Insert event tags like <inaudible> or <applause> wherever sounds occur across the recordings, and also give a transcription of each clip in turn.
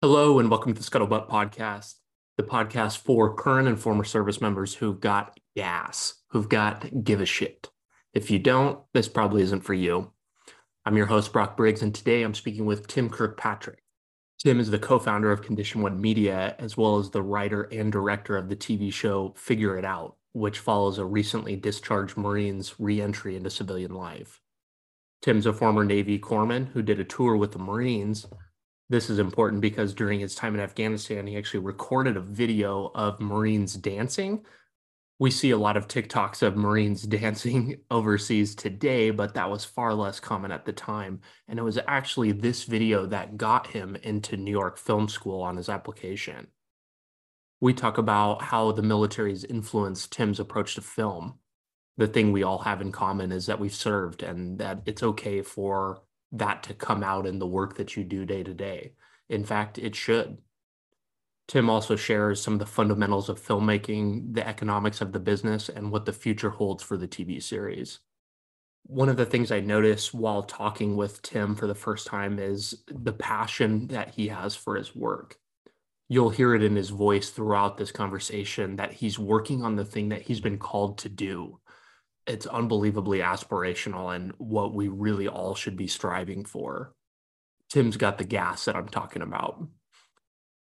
Hello, and welcome to the Scuttlebutt Podcast, the podcast for current and former service members who've got gas, who've got give a shit. If you don't, this probably isn't for you. I'm your host, Brock Briggs, and today I'm speaking with Tim Kirkpatrick. Tim is the co founder of Condition One Media, as well as the writer and director of the TV show Figure It Out, which follows a recently discharged Marine's re entry into civilian life. Tim's a former Navy corpsman who did a tour with the Marines this is important because during his time in Afghanistan, he actually recorded a video of Marines dancing. We see a lot of TikToks of Marines <laughs> dancing overseas today, but that was far less common at the time. And it was actually this video that got him into New York Film School on his application. We talk about how the military has influenced Tim's approach to film. The thing we all have in common is that we've served and that it's okay for that to come out in the work that you do day to day. In fact, it should. Tim also shares some of the fundamentals of filmmaking, the economics of the business, and what the future holds for the TV series. One of the things I noticed while talking with Tim for the first time is the passion that he has for his work. You'll hear it in his voice throughout this conversation that he's working on the thing that he's been called to do it's unbelievably aspirational and what we really all should be striving for. Tim's got the gas that I'm talking about.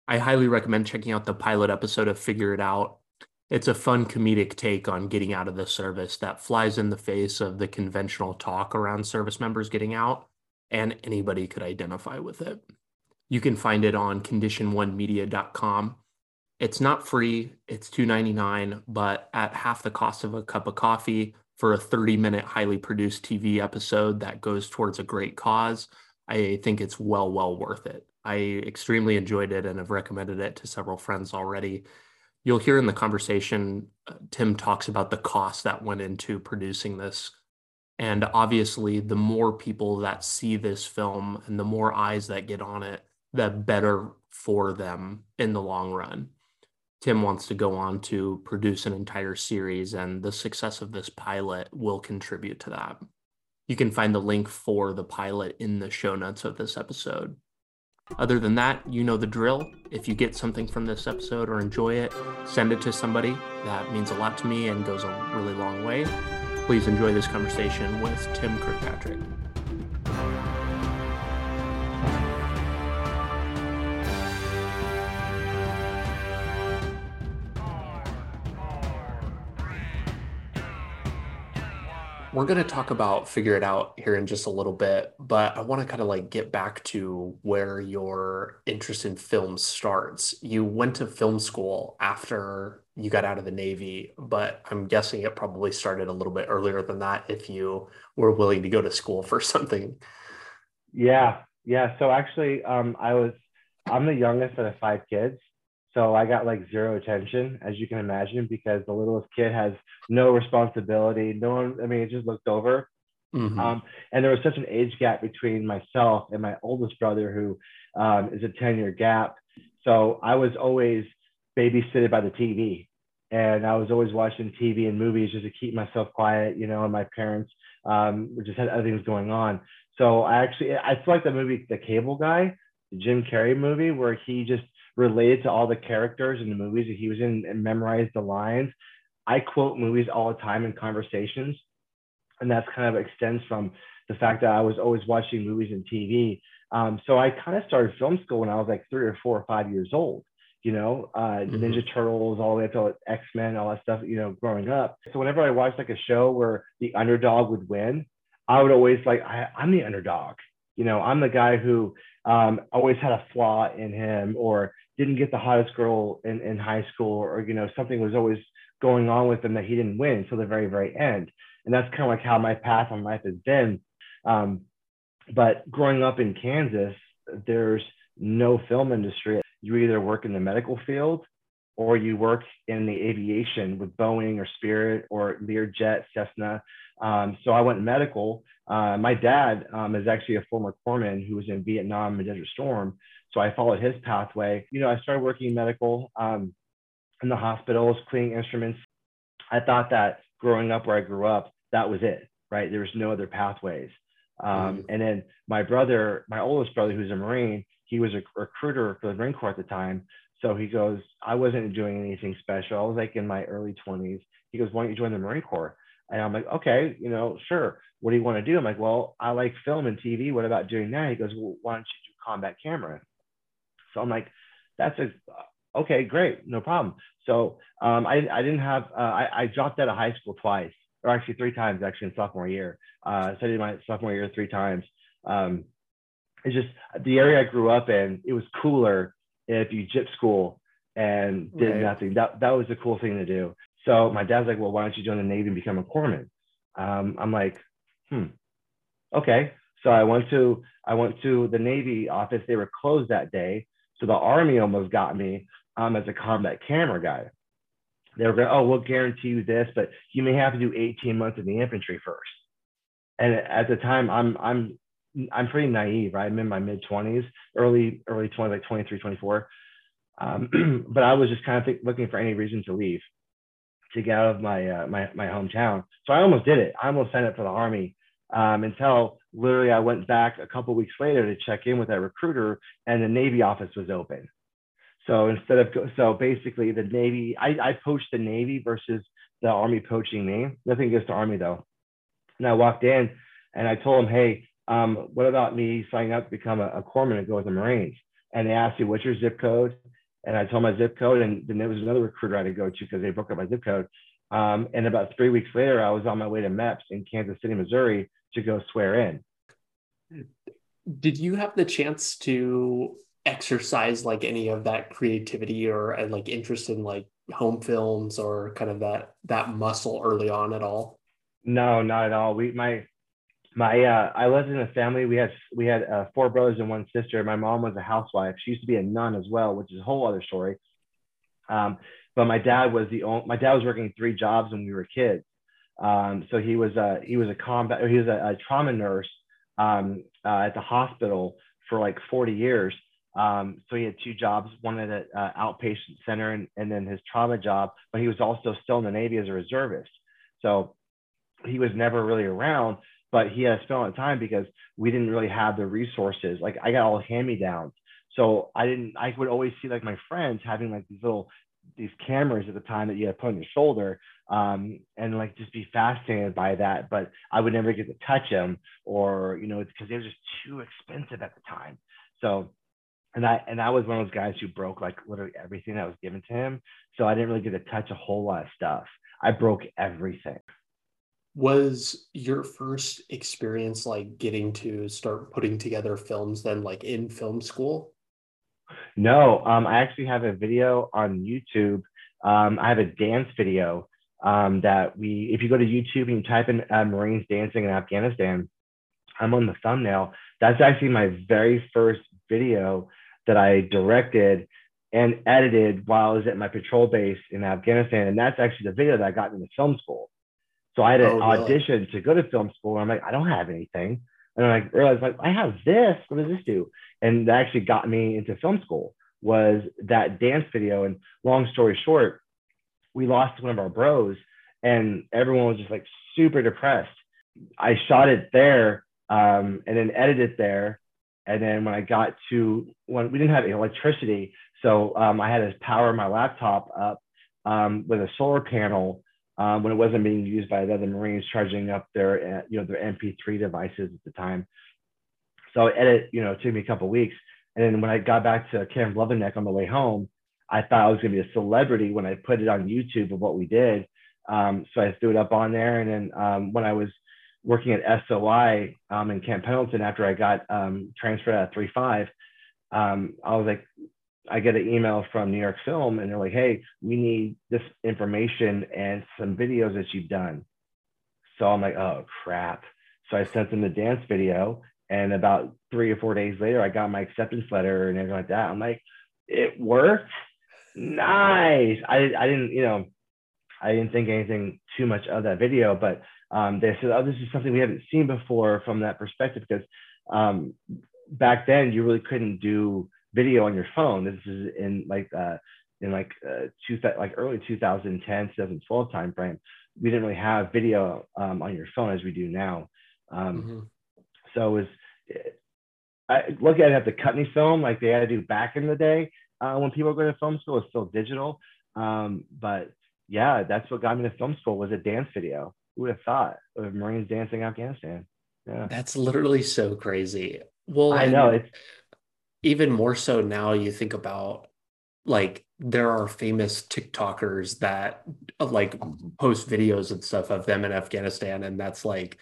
I highly recommend checking out the pilot episode of Figure It Out. It's a fun comedic take on getting out of the service that flies in the face of the conventional talk around service members getting out, and anybody could identify with it. You can find it on condition1media.com. It's not free, it's $2.99, but at half the cost of a cup of coffee, for a 30 minute highly produced TV episode that goes towards a great cause, I think it's well, well worth it. I extremely enjoyed it and have recommended it to several friends already. You'll hear in the conversation, uh, Tim talks about the cost that went into producing this. And obviously, the more people that see this film and the more eyes that get on it, the better for them in the long run. Tim wants to go on to produce an entire series, and the success of this pilot will contribute to that. You can find the link for the pilot in the show notes of this episode. Other than that, you know the drill. If you get something from this episode or enjoy it, send it to somebody. That means a lot to me and goes a really long way. Please enjoy this conversation with Tim Kirkpatrick. We're going to talk about figure it out here in just a little bit, but I want to kind of like get back to where your interest in film starts. You went to film school after you got out of the Navy, but I'm guessing it probably started a little bit earlier than that if you were willing to go to school for <laughs> something. Yeah. Yeah. So actually, um, I was, I'm the youngest of five kids. So I got like zero attention, as you can imagine, because the littlest kid has no responsibility. No one, I mean, it just looked over. Mm-hmm. Um, and there was such an age gap between myself and my oldest brother, who um, is a 10 year gap. So I was always babysitted by the TV. And I was always watching TV and movies just to keep myself quiet, you know, and my parents um, just had other things going on. So I actually, I feel like the movie, The Cable Guy, the Jim Carrey movie, where he just related to all the characters in the movies that he was in and memorized the lines. I quote movies all the time in conversations. And that's kind of extends from the fact that I was always watching movies and TV. Um, so I kind of started film school when I was like three or four or five years old, you know, uh, mm-hmm. Ninja Turtles, all the way up to X Men, all that stuff, you know, growing up. So whenever I watched like a show where the underdog would win, I would always like, I, I'm the underdog. You know, I'm the guy who um, always had a flaw in him or didn't get the hottest girl in, in high school or you know something was always going on with him that he didn't win until the very very end. And that's kind of like how my path in life has been. Um, but growing up in kansas there's no film industry. You either work in the medical field or you work in the aviation with boeing or spirit or learjet cessna. Um, so i went medical. Uh, my dad um, is actually a former corpsman who was in vietnam and desert storm so I followed his pathway. You know, I started working medical um, in the hospitals, cleaning instruments. I thought that growing up where I grew up, that was it, right? There was no other pathways. Um, mm. And then my brother, my oldest brother, who's a Marine, he was a recruiter for the Marine Corps at the time. So he goes, I wasn't doing anything special. I was like in my early 20s. He goes, Why don't you join the Marine Corps? And I'm like, Okay, you know, sure. What do you want to do? I'm like, Well, I like film and TV. What about doing that? He goes, Well, why don't you do combat camera? So I'm like, That's a okay, great, no problem. So um, I, I didn't have, uh, I, I dropped out of high school twice, or actually three times actually in sophomore year. Uh, so I did my sophomore year three times. Um, it's just the area I grew up in, it was cooler if you gypped school and did right. nothing. That, that was a cool thing to do. So my dad's like, well, why don't you join the Navy and become a corpsman? Um, I'm like, hmm, okay. So I went to I went to the Navy office. They were closed that day. So the Army almost got me um, as a combat camera guy. They were going, oh, we'll guarantee you this, but you may have to do 18 months in the infantry first. And at the time, I'm I'm I'm pretty naive, right? I'm in my mid 20s, early early 20s, like 23, 24. Um, <clears throat> but I was just kind of looking for any reason to leave, to get out of my uh, my my hometown. So I almost did it. I almost signed up for the army um, until literally I went back a couple weeks later to check in with that recruiter, and the Navy office was open. So instead of so basically the Navy, I, I poached the Navy versus the Army poaching me. Nothing against the Army though. And I walked in and I told them, hey, um, what about me signing up to become a, a corpsman and go with the Marines? And they asked me, what's your zip code? And I told my zip code, and then there was another recruiter I had to go to because they broke up my zip code. Um, and about three weeks later, I was on my way to MEPS in Kansas City, Missouri to go swear in. Did you have the chance to exercise like any of that creativity or and like interest in like home films or kind of that that muscle early on at all? No, not at all. We my my uh I lived in a family. We had we had uh, four brothers and one sister. My mom was a housewife. She used to be a nun as well, which is a whole other story. Um, but my dad was the only my dad was working three jobs when we were kids. Um, so he was a he was a combat he was a, a trauma nurse um, uh, at the hospital for like 40 years. Um, so he had two jobs, one at an uh, outpatient center and, and then his trauma job, but he was also still in the Navy as a reservist. So he was never really around, but he had a lot of time because we didn't really have the resources. Like I got all hand me downs. So I didn't, I would always see like my friends having like these little, these cameras at the time that you had put on your shoulder um, and like just be fascinated by that. But I would never get to touch them or, you know, because they were just too expensive at the time. So and I and I was one of those guys who broke like literally everything that was given to him. So I didn't really get to touch a whole lot of stuff. I broke everything. Was your first experience like getting to start putting together films then like in film school? No, um, I actually have a video on YouTube. Um, I have a dance video um, that we, if you go to YouTube and you type in uh, Marines dancing in Afghanistan, I'm on the thumbnail. That's actually my very first video that I directed and edited while I was at my patrol base in Afghanistan. And that's actually the video that I got into film school. So I had an oh, audition really? to go to film school. And I'm like, I don't have anything. And I realized like, I have this. What does this do? And that actually got me into film school was that dance video. And long story short, we lost one of our bros and everyone was just like super depressed. I shot it there um, and then edited it there and then when I got to when we didn't have electricity, so um, I had to power my laptop up um, with a solar panel um, when it wasn't being used by the other Marines charging up their uh, you know their MP3 devices at the time. So edit, you know, it took me a couple weeks. And then when I got back to Camp Leatherneck on the way home, I thought I was going to be a celebrity when I put it on YouTube of what we did. Um, so I threw it up on there. And then um, when I was working at SOI um, in Camp Pendleton after I got um, transferred at of 3.5, um, I was like, I get an email from New York Film and they're like, hey, we need this information and some videos that you've done. So I'm like, oh crap. So I sent them the dance video. And about three or four days later, I got my acceptance letter and everything like that. I'm like, it worked. Nice. I, I didn't, you know, I didn't think anything too much of that video, but um, they said, oh, this is something we haven't seen before from that perspective because um, back then you really couldn't do video on your phone. This is in like uh, in like uh, two like early 2010 2012 timeframe. We didn't really have video um, on your phone as we do now. Um, mm-hmm. So it was I look at it have to cut any film like they had to do back in the day uh, when people go to film school. It's still digital, um, but yeah, that's what got me to film school was a dance video. Who would have thought of Marines dancing Afghanistan? Yeah, that's literally so crazy. Well, I know it's even more so now. You think about like there are famous TikTokers that uh, like mm-hmm. post videos and stuff of them in Afghanistan, and that's like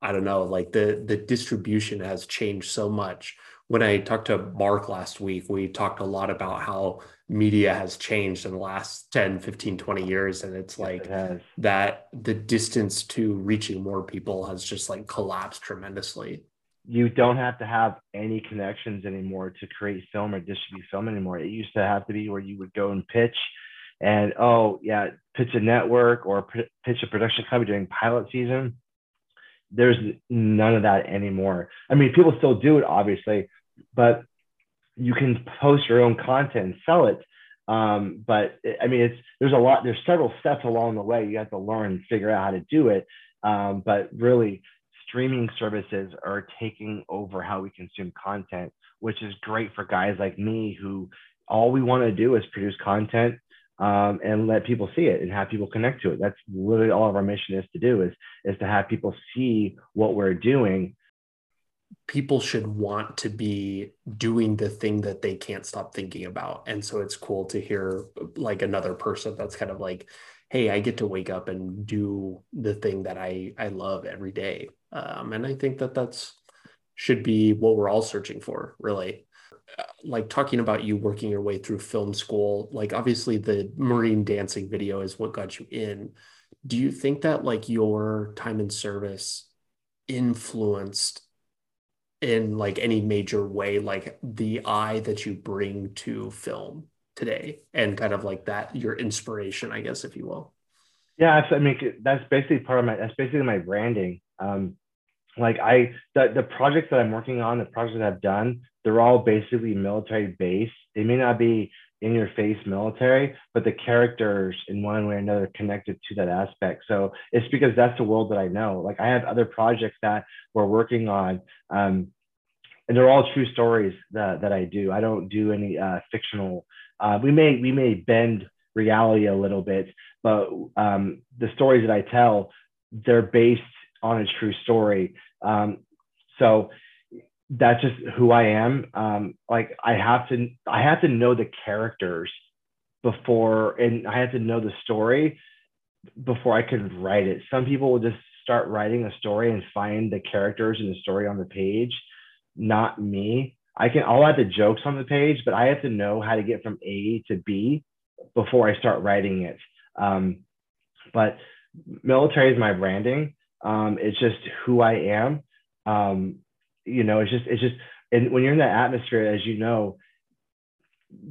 I don't know, like the the distribution has changed so much. When I talked to Mark last week, we talked a lot about how media has changed in the last 10, 15, 20 years. And it's like it that the distance to reaching more people has just like collapsed tremendously you don't have to have any connections anymore to create film or distribute film anymore. It used to have to be where you would go and pitch and, oh, yeah, pitch a network or pitch a production company during pilot season. There's none of that anymore. I mean, people still do it, obviously, but you can post your own content and sell it. Um, but I mean, it's there's a lot, there's several steps along the way. You have to learn and figure out how to do it. Um, but really, streaming services are taking over how we consume content, which is great for guys like me who all we want to do is produce content um, and let people see it and have people connect to it. That's literally all of our mission is to do is is to have people see what we're doing. People should want to be doing the thing that they can't stop thinking about, and so it's cool to hear like another person that's kind of like, "Hey, I get to wake up and do the thing that I I love every day." Um, and I think that that's should be what we're all searching for, really. Like talking about you working your way through film school, like obviously the Marine dancing video is what got you in. Do you think that like your time in service influenced in like any major way, like the eye that you bring to film today and kind of like that, your inspiration, I guess, if you will? Yeah, I mean, that's basically part of my, that's basically my branding. Um, like I the, the projects that I'm working on, the projects that I've done, they're all basically military based. They may not be in your face military, but the characters in one way or another connected to that aspect. So it's because that's the world that I know. Like I have other projects that we're working on. Um, and they're all true stories that, that I do. I don't do any uh, fictional. Uh, we may we may bend reality a little bit, but um, the stories that I tell, they're based on a true story. Um, so that's just who I am. Um, like I have to, I have to know the characters before, and I have to know the story before I can write it. Some people will just start writing a story and find the characters in the story on the page. Not me. I can, I'll add the jokes on the page, but I have to know how to get from A to B before I start writing it. Um, but military is my branding. Um, it's just who I am. Um, you know, it's just it's just and when you're in that atmosphere, as you know,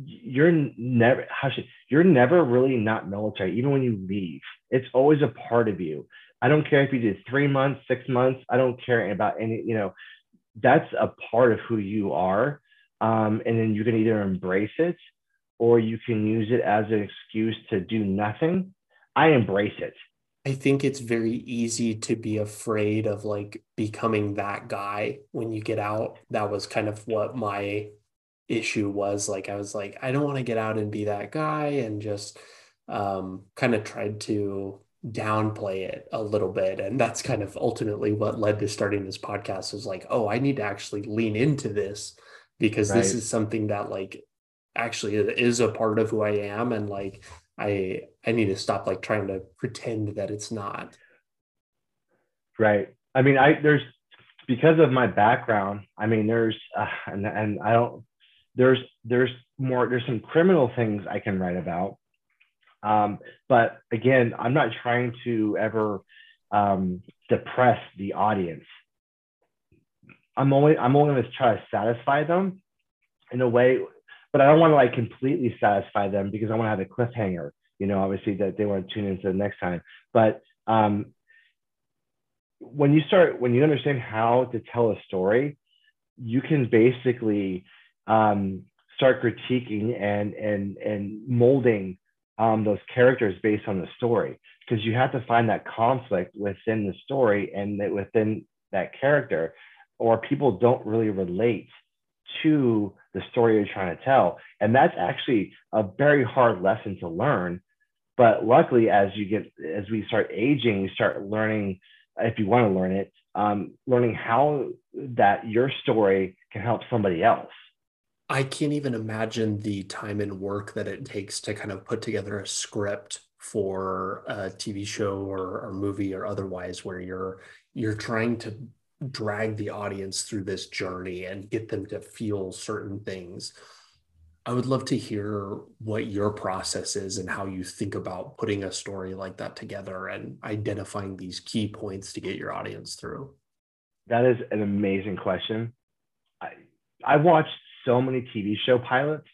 you're never how should you're never really not military, even when you leave. It's always a part of you. I don't care if you did three months, six months. I don't care about any, you know, that's a part of who you are. Um, and then you can either embrace it or you can use it as an excuse to do nothing. I embrace it. I think it's very easy to be afraid of like becoming that guy when you get out. That was kind of what my issue was. Like, I was like, I don't want to get out and be that guy, and just um, kind of tried to downplay it a little bit. And that's kind of ultimately what led to starting this podcast was like, oh, I need to actually lean into this because right. this is something that like actually is a part of who I am. And like, I I need to stop like trying to pretend that it's not. Right. I mean, I there's because of my background. I mean, there's uh, and and I don't there's there's more there's some criminal things I can write about. Um, but again, I'm not trying to ever um, depress the audience. I'm only I'm only going to try to satisfy them in a way but I don't want to like completely satisfy them because I want to have a cliffhanger, you know, obviously that they want to tune into the next time. But um, when you start, when you understand how to tell a story, you can basically um, start critiquing and and and molding um, those characters based on the story because you have to find that conflict within the story and within that character, or people don't really relate to the story you're trying to tell. And that's actually a very hard lesson to learn. But luckily, as you get, as we start aging, you start learning, if you want to learn it, um, learning how that your story can help somebody else. I can't even imagine the time and work that it takes to kind of put together a script for a TV show or, or movie or otherwise, where you're you're trying to drag the audience through this journey and get them to feel certain things. I would love to hear what your process is and how you think about putting a story like that together and identifying these key points to get your audience through. That is an amazing question. I I watched so many TV show pilots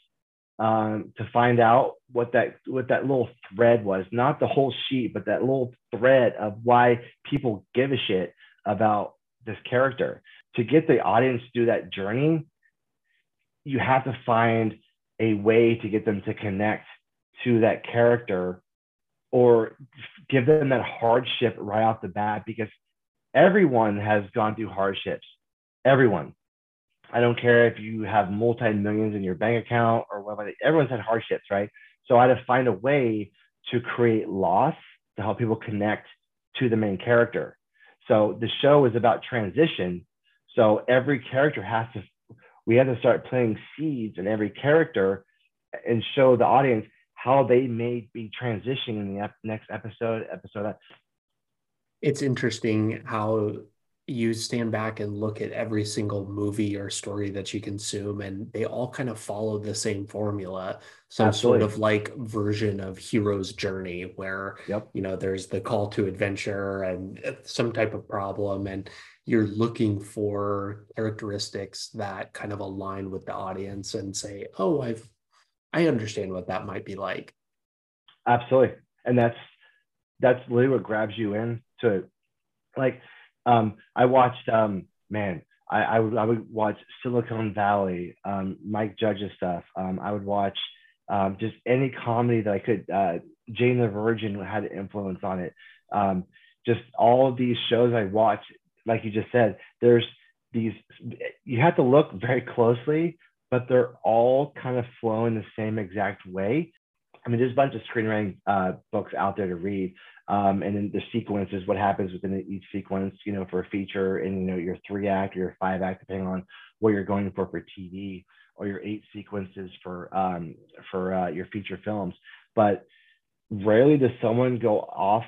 um, to find out what that what that little thread was, not the whole sheet, but that little thread of why people give a shit about this character. To get the audience do that journey, you have to find a way to get them to connect to that character or give them that hardship right off the bat because everyone has gone through hardships. Everyone. I don't care if you have multi millions in your bank account or whatever. Everyone's had hardships, right? So I had to find a way to create loss to help people connect to the main character. So the show is about transition. So every character has to, we had to start playing seeds in every character and show the audience how they may be transitioning in the ep- next episode, episode. It's interesting how you stand back and look at every single movie or story that you consume and they all kind of follow the same formula some Absolutely. sort of like version of hero's journey where yep. you know there's the call to adventure and uh, some type of problem and you're looking for characteristics that kind of align with the audience and say oh i've i understand what that might be like absolutely and that's that's literally what grabs you in to like um, I watched, um, man, I, I, would, I would watch Silicon Valley, um, Mike Judge's stuff. Um, I would watch um, just any comedy that I could. Uh, Jane the Virgin had an influence on it. Um, just all of these shows I watch, like you just said, there's these, you have to look very closely, but they're all kind of flowing the same exact way. I mean, there's a bunch of screenwriting uh, books out there to read, um, and then the sequence is what happens within each sequence, you know, for a feature and, you know, your three act or your five act, depending on what you're going for for TV or your eight sequences for, um, for uh, your feature films. But rarely does someone go off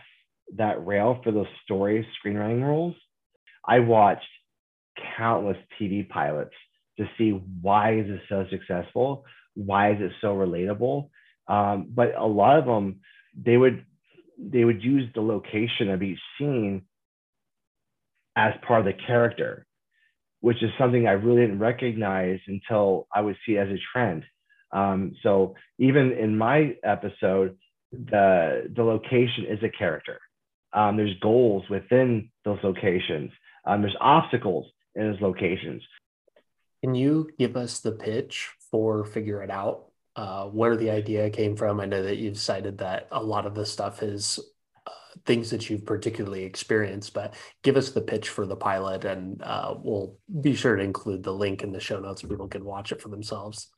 that rail for those story screenwriting rules. I watched countless TV pilots to see why is it so successful? Why is it so relatable? Um, but a lot of them, they would they would use the location of each scene as part of the character, which is something I really didn't recognize until I would see it as a trend. Um, so even in my episode, the the location is a character. Um, there's goals within those locations. Um, there's obstacles in those locations. Can you give us the pitch for Figure It Out? Uh, where the idea came from. I know that you've cited that a lot of the stuff is uh, things that you've particularly experienced, but give us the pitch for the pilot and uh, we'll be sure to include the link in the show notes so people can watch it for themselves.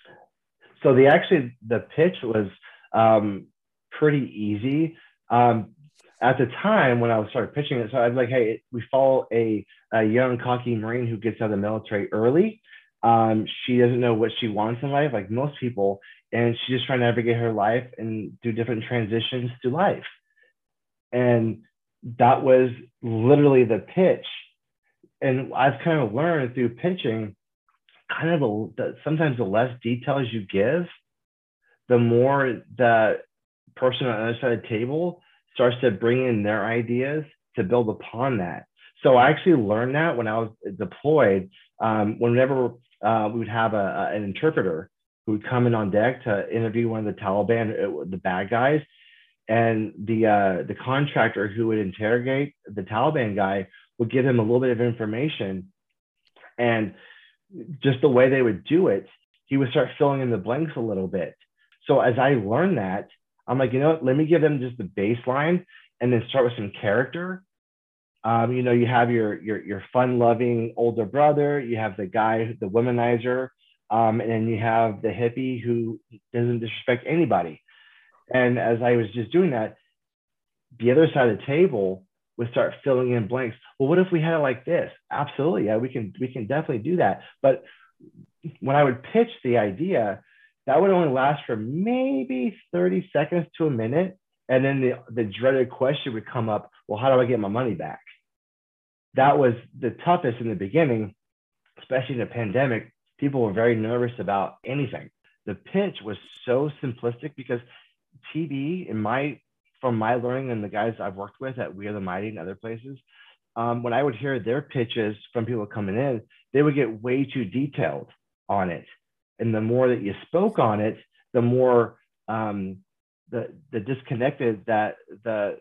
So the actually the pitch was um, pretty easy. Um, at the time when I was started pitching it, so I was like, hey, we follow a, a young cocky Marine who gets out of the military early. Um, she doesn't know what she wants in life, like most people, and she's just trying to navigate her life and do different transitions to life. And that was literally the pitch. And I've kind of learned through pitching, kind of the, sometimes the less details you give, the more the person on the other side of the table starts to bring in their ideas to build upon that. So I actually learned that when I was deployed. Um, whenever uh, we would have a, a, an interpreter, who would come in on deck to interview one of the Taliban, uh, the bad guys, and the uh, the contractor who would interrogate the Taliban guy would give him a little bit of information, and just the way they would do it, he would start filling in the blanks a little bit. So as I learned that, I'm like, you know what? Let me give them just the baseline, and then start with some character. Um, you know, you have your your your fun-loving older brother, you have the guy, the womanizer, Um, and then you have the hippie who doesn't disrespect anybody. And as I was just doing that, the other side of the table would start filling in blanks. Well, what if we had it like this? Absolutely, yeah, we can we can definitely do that. But when I would pitch the idea, that would only last for maybe 30 seconds to a minute. And then the, the dreaded question would come up, well, how do I get my money back? That was the toughest in the beginning, especially in the pandemic. People were very nervous about anything. The pitch was so simplistic because TV, in my from my learning and the guys I've worked with at We Are the Mighty and other places, um, when I would hear their pitches from people coming in, they would get way too detailed on it. And the more that you spoke on it, the more um, the the disconnected that the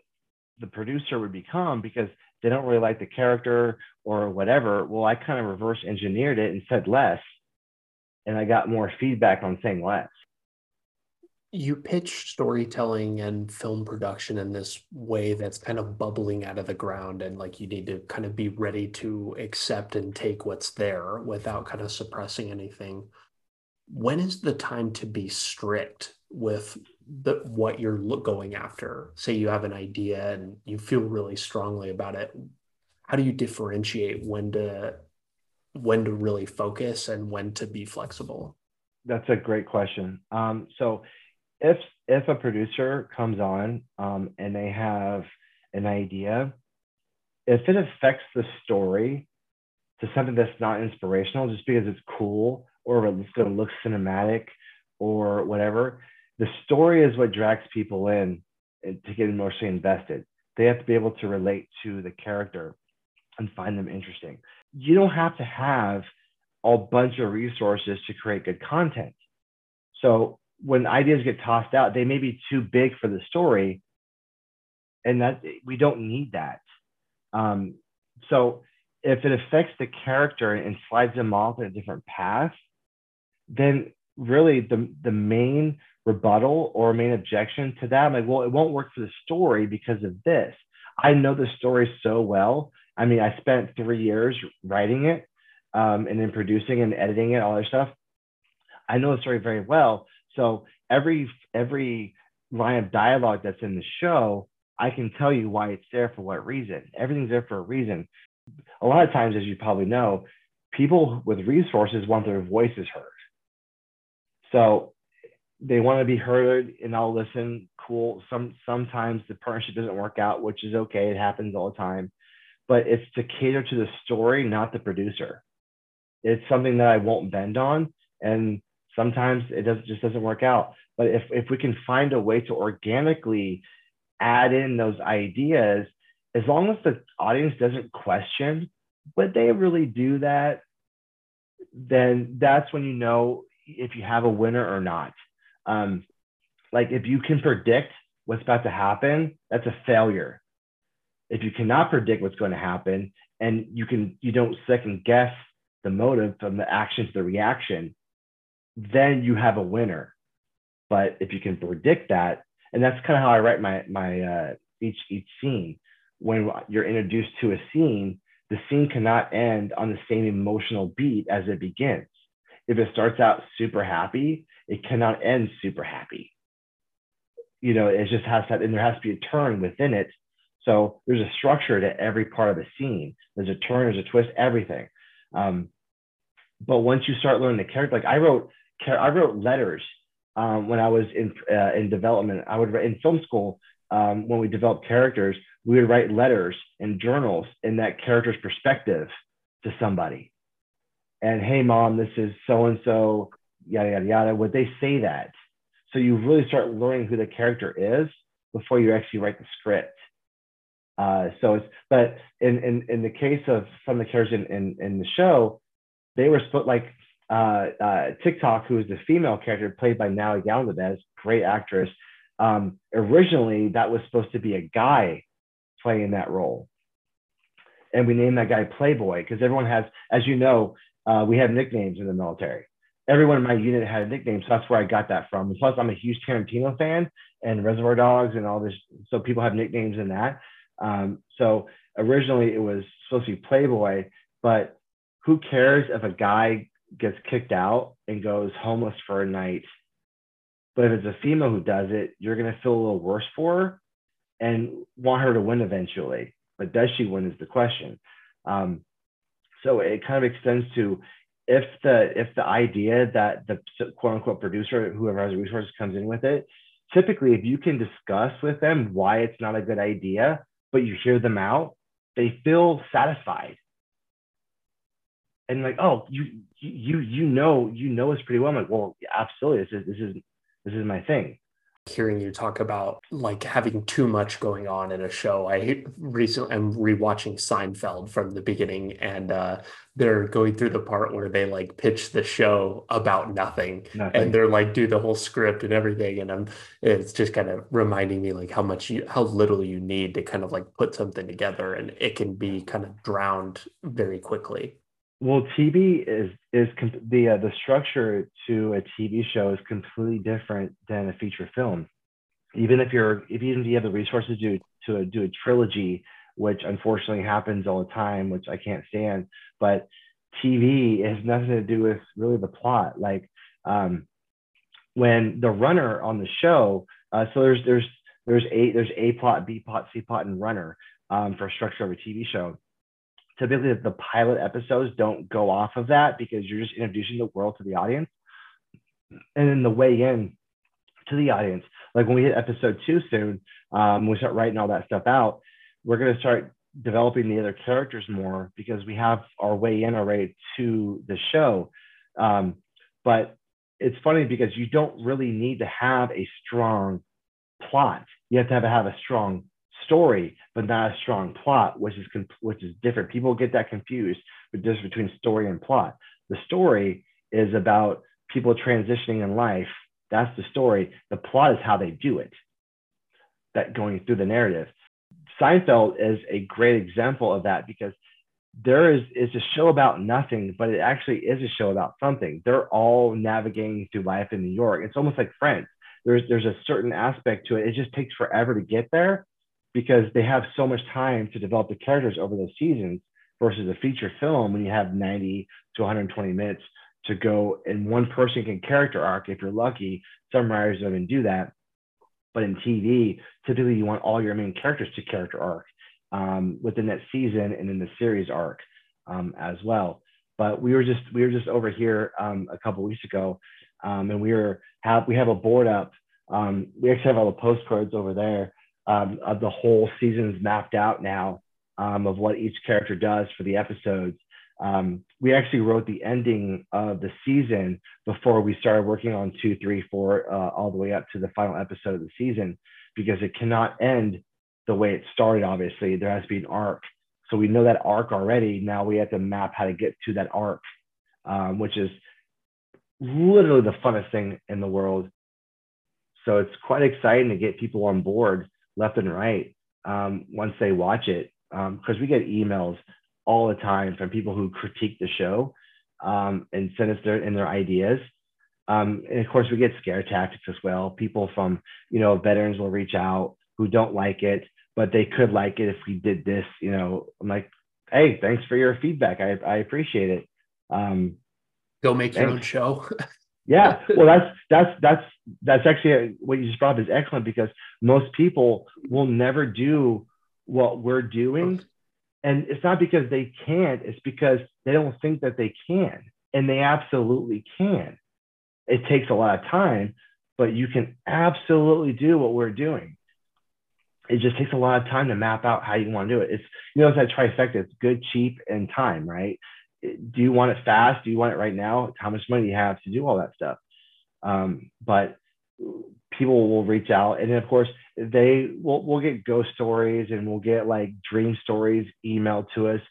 the producer would become because they don't really like the character or whatever. Well, I kind of reverse engineered it and said less, and I got more feedback on saying less you pitch storytelling and film production in this way that's kind of bubbling out of the ground and like you need to kind of be ready to accept and take what's there without kind of suppressing anything. When is the time to be strict with the what you're going after? Say you have an idea and you feel really strongly about it. How do you differentiate when to when to really focus and when to be flexible that's a great question um, so if if a producer comes on um, and they have an idea, if it affects the story to something that's not inspirational, just because it's cool or it's going to look cinematic or whatever, the story is what drags people in to get emotionally invested. They have to be able to relate to the character and find them interesting. You don't have to have a bunch of resources to create good content. So when ideas get tossed out, they may be too big for the story, and that we don't need that. Um, so if it affects the character and slides them off in a different path, then really the the main rebuttal or main objection to that, I'm like, well, it won't work for the story because of this. I know the story so well. I mean, I spent three years writing it um, and then producing and editing it, all that stuff. I know the story very well. So every every line of dialogue that's in the show, I can tell you why it's there for what reason. Everything's there for a reason. A lot of times, as you probably know, people with resources want their voices heard. So they want to be heard and I'll listen. Cool. Some sometimes the partnership doesn't work out, which is okay. It happens all the time. But it's to cater to the story, not the producer. It's something that I won't bend on. And sometimes it does, just doesn't work out. But if, if we can find a way to organically add in those ideas, as long as the audience doesn't question, would they really do that? Then that's when you know if you have a winner or not. Um, like if you can predict what's about to happen, that's a failure. If you cannot predict what's going to happen and you can you don't second guess the motive from the action to the reaction, then you have a winner. But if you can predict that, and that's kind of how I write my my uh, each each scene. When you're introduced to a scene, the scene cannot end on the same emotional beat as it begins. If it starts out super happy, it cannot end super happy. You know, it just has to, and there has to be a turn within it. So there's a structure to every part of the scene. There's a turn, there's a twist, everything. Um, but once you start learning the character, like I wrote I wrote letters um, when I was in uh, in development. I would write in film school um, when we developed characters. We would write letters and journals in that character's perspective to somebody. And hey, mom, this is so and so, yada yada yada. Would they say that? So you really start learning who the character is before you actually write the script. Uh, so it's but in, in in the case of some of the characters in, in, in the show, they were split like uh, uh, TikTok, who is the female character played by Natalie Galnadez, great actress. Um, originally, that was supposed to be a guy playing that role. And we named that guy Playboy because everyone has, as you know, uh, we have nicknames in the military. Everyone in my unit had a nickname, so that's where I got that from. And plus, I'm a huge Tarantino fan and Reservoir Dogs and all this, so people have nicknames in that. Um, so originally, it was supposed to be Playboy, but who cares if a guy gets kicked out and goes homeless for a night. But if it's a female who does it, you're going to feel a little worse for her and want her to win eventually. But does she win is the question. Um, so it kind of extends to if the if the idea that the quote unquote producer, whoever has the resources, comes in with it, typically if you can discuss with them why it's not a good idea, but you hear them out, they feel satisfied. And like, oh, you you you know you know us pretty well. I'm like, well, absolutely. This is this is this is my thing hearing you talk about like having too much going on in a show. I recently am rewatching Seinfeld from the beginning, and uh, they're going through the part where they like pitch the show about nothing, nothing, and they're like do the whole script and everything, and I'm it's just kind of reminding me like how much you how little you need to kind of like put something together, and it can be kind of drowned very quickly. Well, TV is is the uh, the structure to a TV show is completely different than a feature film. Even if you're if even if you have the resources to to do a trilogy, which unfortunately happens all the time, which I can't stand, but TV has nothing to do with really the plot. Like um, when the runner on the show, uh, so there's there's there's a there's a plot, B plot, C plot, and runner um, for structure of a TV show typically the pilot episodes don't go off of that because you're just introducing the world to the audience. And then the way in to the audience like when we hit episode two soon um, we start writing all that stuff out we're going to start developing the other characters more because we have our way in already to the show. Um, but it's funny because you don't really need to have a strong plot. You have to have, have a strong story, but not a strong plot, which is which is different. People get that confused, but just between story and plot. The story is about people transitioning in life. That's the story. The plot is how they do it. That going through the narrative. Seinfeld is a great example of that because there is is a show about nothing, but it actually is a show about something. They're all navigating through life in New York. It's almost like Friends. There's there's a certain aspect to it. It just takes forever to get there, because they have so much time to develop the characters over those seasons versus a feature film when you have 90 to 120 minutes to go and one person can character arc if you're lucky some writers don't even do that. But in tv typically you want all your main characters to character arc um, within that season and in the series arc um, as well. But we were just we were just over here um, a couple weeks ago um, and we were have we have a board up. Um, we actually have all the postcards over there um, of the whole season's mapped out now um, of what each character does for the episodes. Um, we actually wrote the ending of the season before we started working on two, three, four, uh, all the way up to the final episode of the season because it cannot end the way it started. Obviously, there has to be an arc. So we know that arc already. Now we have to map how to get to that arc, um, which is literally the funnest thing in the world. So it's quite exciting to get people on board left and right um, once they watch it because um, we get emails all the time from people who critique the show um, and send us their in their ideas. Um, and of course, we get scare tactics as well. People from you know veterans will reach out who don't like it, but they could like it if we did this. You know, I'm like, hey, thanks for your feedback. I I appreciate it. Um, Go make your own show. <laughs> yeah, <laughs> well, that's that's that's that's actually uh, what you just brought up is excellent because most people will never do what we're doing. And it's not because they can't, it's because they don't think that they can. And they absolutely can. It takes a lot of time, but you can absolutely do what we're doing. It just takes a lot of time to map out how you want to do it. It's, you know, it's that trifecta. It's good, cheap, and time, right? Do you want it fast? Do you want it right now? How much money do you have to do all that stuff? Um, but people will reach out. And then of course they will we'll get ghost stories and we'll get like dream stories emailed to us.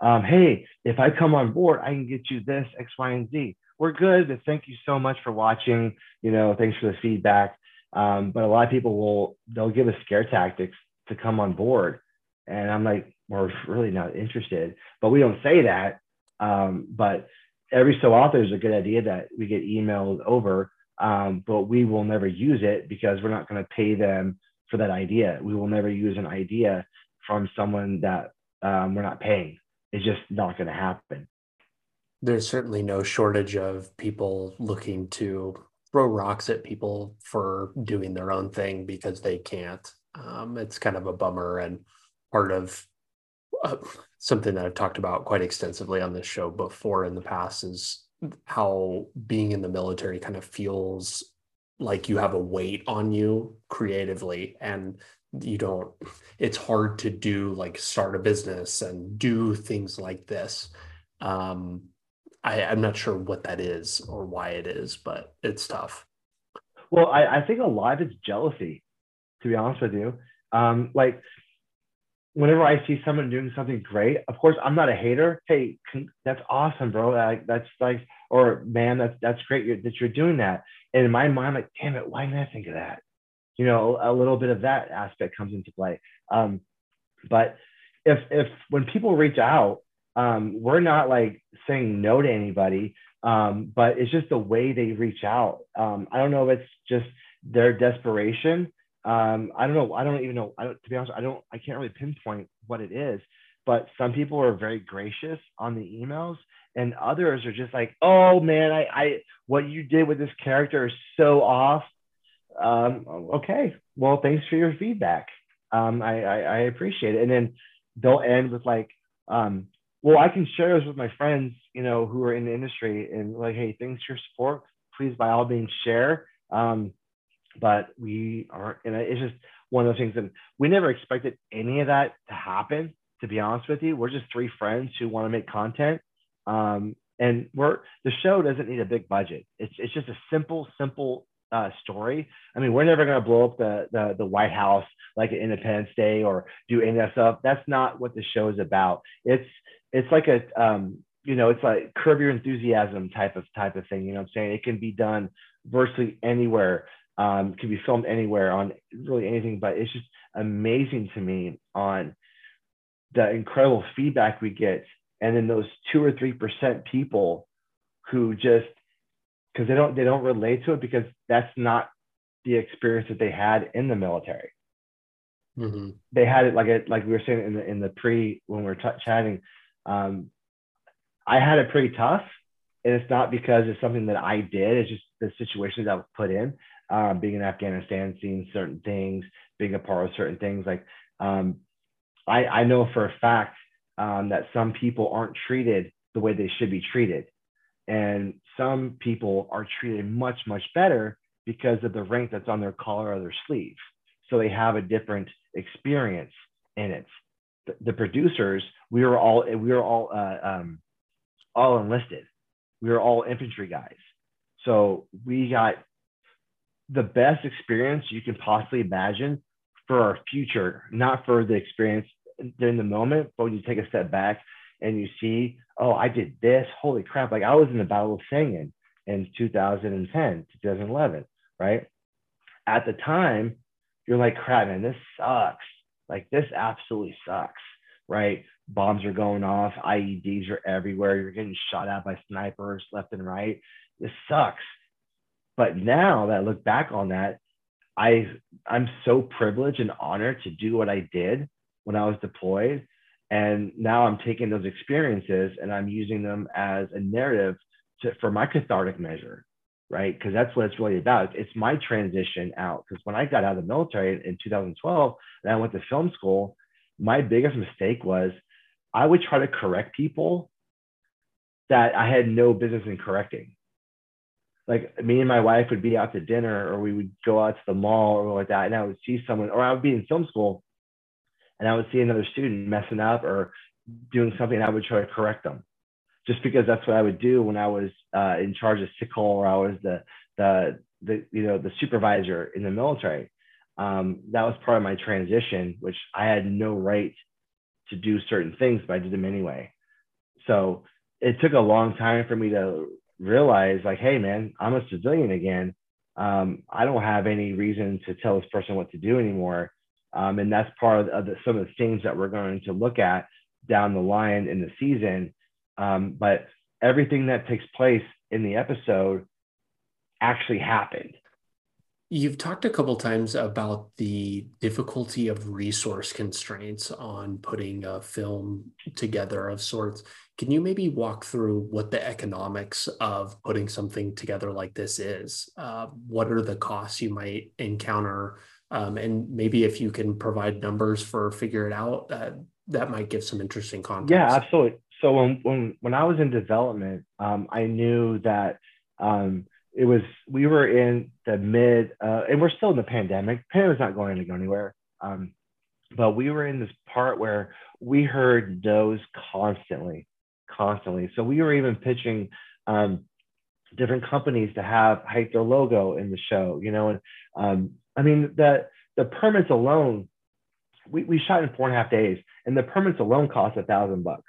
Um, hey if i come on board i can get you this x y and z. We're good but thank you so much for watching. You know thanks for the feedback. Um, but a lot of people will they'll give us scare tactics to come on board. And i'm like we're really not interested. But we don't say that um, but every so often there's a good idea that we get emailed over um, but we will never use it because we're not going to pay them for that idea. We will never use an idea from someone that um, we're not paying. It's just not going to happen. there's certainly no shortage of people looking to throw rocks at people for doing their own thing because they can't. Um, it's kind of a bummer and part of uh, <laughs> something that I've talked about quite extensively on this show before in the past is how being in the military kind of feels like you have a weight on you creatively and you don't it's hard to do like start a business and do things like this. Um I, i'm not sure what that is or why it is but it's tough. Well i, I think a lot of it's jealousy to be honest with you. Um like whenever i see someone doing something great of course i'm not a hater. Hey that's awesome bro. That's like or man that's that's great you're, that you're doing that. And in my mind like damn it why didn't i think of that? You know a little bit of that aspect comes into play. Um, but if if when people reach out um, we're not like saying no to anybody um, but it's just the way they reach out. Um, i don't know if it's just their desperation um, i don't know i don't even know I don't, to be honest i don't i can't really pinpoint what it is but some people are very gracious on the emails and others are just like oh man i i what you did with this character is so off um, okay, well, thanks for your feedback. Um, I, I, I, appreciate it. And then they'll end with like, um, well, I can share this with my friends, you know, who are in the industry and like, hey, thanks for your support. Please, by all means, share. Um, but we aren't, and it's just one of those things. And we never expected any of that to happen. To be honest with you, we're just three friends who want to make content. Um, and we're the show doesn't need a big budget. It's it's just a simple, simple uh, story. I mean, we're never going to blow up the, the, the White House like Independence Day or do any of that stuff. That's not what the show is about. It's it's like a um, you know, it's like curb your enthusiasm type of type of thing. You know what I'm saying? It can be done virtually anywhere. Um, can be filmed anywhere on really anything, but it's just amazing to me on the incredible feedback we get. And then those two or three percent people who just because they don't they don't relate to it because that's not the experience that they had in the military. Mm-hmm. They had it like it like we were saying in the in the pre when we were t- chatting. Um, I had it pretty tough, and it's not because it's something that I did. It's just the situations I was put in. Um, being in Afghanistan, seeing certain things, being a part of certain things. Like um, I, I know for a fact um, that some people aren't treated the way they should be treated. And some people are treated much, much better because of the rank that's on their collar or their sleeve. So they have a different experience in it. The, the producers, we were all we were all uh, um, all enlisted. We were all infantry guys. So we got the best experience you can possibly imagine for our future, not for the experience during the moment, but when you take a step back and you see, oh, I did this. Holy crap. Like I was in the Battle of Sangin in 2010, 2011, right? At the time, you're like, crap, man, this sucks. Like this absolutely sucks, right? Bombs are going off, IEDs are everywhere. You're getting shot at by snipers left and right. This sucks. But now that I look back on that, I I'm so privileged and honored to do what I did when I was deployed and now I'm taking those experiences and I'm using them as a narrative to, for my cathartic measure, right? Because that's what it's really about. It's my transition out. Because when I got out of the military in 2012 and I went to film school, my biggest mistake was I would try to correct people that I had no business in correcting. Like me and my wife would be out to dinner or we would go out to the mall or like that. And I would see someone, or I would be in film school and I would see another student messing up or doing something, I would try to correct them, just because that's what I would do when I was uh, in charge of sick call or I was the the the you know the supervisor in the military. Um, that was part of my transition, which I had no right to do certain things, but I did them anyway. So it took a long time for me to realize, like, hey, man, I'm a civilian again. Um, I don't have any reason to tell this person what to do anymore. Um, and that's part of the, some of the things that we're going to look at down the line in the season. Um, but everything that takes place in the episode actually happened. You've talked a couple times about the difficulty of resource constraints on putting a film together of sorts. Can you maybe walk through what the economics of putting something together like this is? Uh, what are the costs you might encounter? Um, and maybe if you can provide numbers for figure it out, uh, that might give some interesting context. Yeah, absolutely. So when when when I was in development, um, I knew that um, it was we were in the mid uh, and we're still in the pandemic. Pandemic's not going to go anywhere. Um, but we were in this part where we heard those constantly constantly. So we were even pitching um, different companies to have hike their logo in the show you know and um, i mean the the permits alone we, we shot in four and a half days and the permits alone cost a thousand bucks.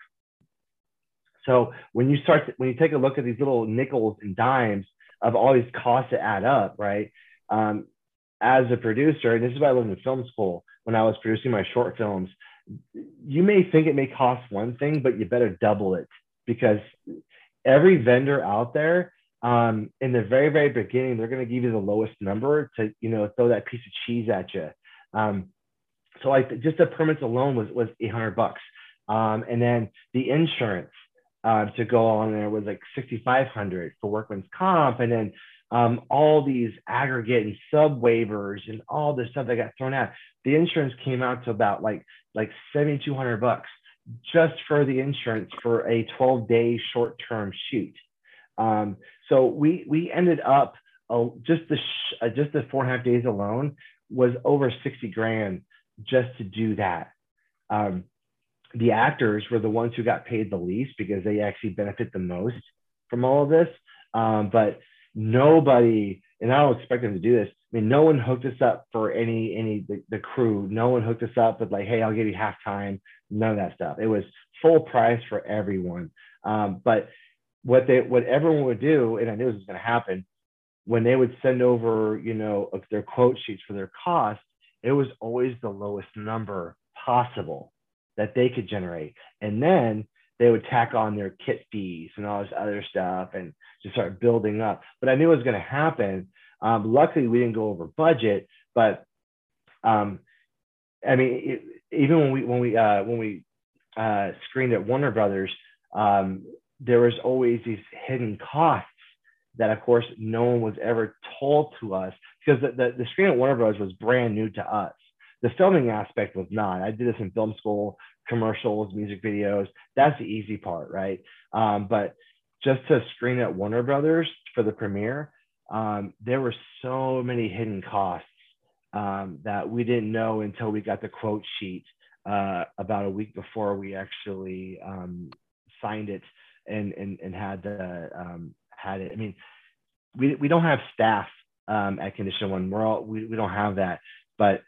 So when you start to, when you take a look at these little nickels and dimes of all these costs that add up, right? Um, as a producer, and this is why I learned in film school when I was producing my short films, you may think it may cost one thing, but you better double it because every vendor out there, um, in the very, very beginning, they're going to give you the lowest number to, you know, throw that piece of cheese at you. Um, so like just the permits alone was was 800 bucks. Um, and then the insurance, uh, to go on there was like 6,500 for workman's comp, and then um, all these aggregate and sub waivers and all this stuff that got thrown out. The insurance came out to about like like 7,200 bucks just for the insurance for a 12 day short term shoot. Um, so we we ended up uh, just the sh- uh, just the four and a half days alone was over 60 grand just to do that. Um, the actors were the ones who got paid the least because they actually benefit the most from all of this. Um, but nobody, and I don't expect them to do this. I mean, no one hooked us up for any any the, the crew. No one hooked us up with like, hey, I'll give you half time. None of that stuff. It was full price for everyone. Um, but what they what everyone would do, and I knew this was going to happen, when they would send over, you know, their quote sheets for their cost, it was always the lowest number possible that they could generate. And then they would tack on their kit fees and all this other stuff and just start building up. But I knew it was going to happen. Um, luckily, we didn't go over budget, but um, I mean, it, even when we when we uh, when we uh, screened at Warner Brothers, um, there was always these hidden costs that, of course, no one was ever told to us because the, the, the screen at Warner Brothers was brand new to us. The filming aspect was not. I did this in film school, commercials, music videos. That's the easy part, right? Um, but just to screen at Warner Brothers for the premiere, um, there were so many hidden costs um, that we didn't know until we got the quote sheet uh, about a week before we actually um, signed it and and, and had the um, had it. I mean, we we don't have staff um, at Condition One. We're all we, we don't have that, but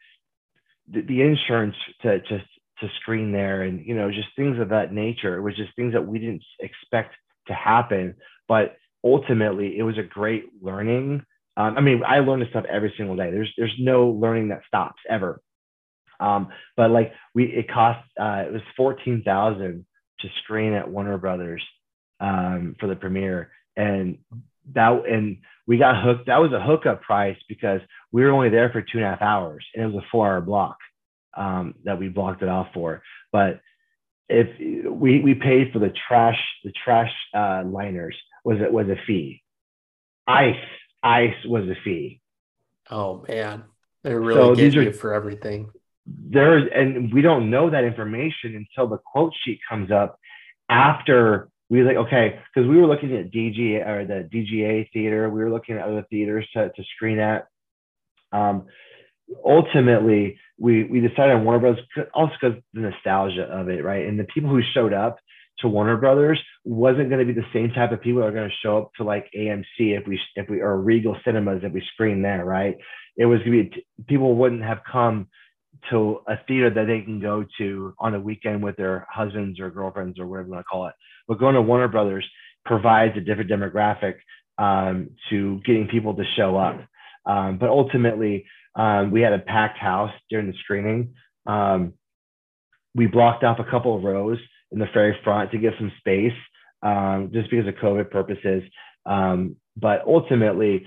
the, the insurance to just to screen there and you know just things of that nature. It was just things that we didn't expect to happen but ultimately it was a great learning. Um, i mean i learn this stuff every single day. There's there's no learning that stops ever. Um, but like we it cost uh, it was 14000 to screen at warner brothers um, for the premiere. And that and we got hooked. That was a hookup price because we were only there for two and a half hours, and it was a four-hour block um, that we blocked it off for. But if we we paid for the trash, the trash uh, liners was it was a fee. Ice, ice was a fee. Oh man, they really so get you are, for everything. There's and we don't know that information until the quote sheet comes up after we like okay because we were looking at DG or the DGA theater. We were looking at other theaters to, to screen at. Um, ultimately, we we decided on Warner Brothers also because the nostalgia of it, right? And the people who showed up to Warner Brothers wasn't going to be the same type of people that are going to show up to like AMC if we if we or Regal Cinemas if we screen there, right? It was going to be people wouldn't have come to a theater that they can go to on a weekend with their husbands or girlfriends or whatever you want to call it. But going to Warner Brothers provides a different demographic um, to getting people to show up. Um, but ultimately, um, we had a packed house during the screening. Um, we blocked off a couple of rows in the very front to give some space, um, just because of COVID purposes. Um, but ultimately,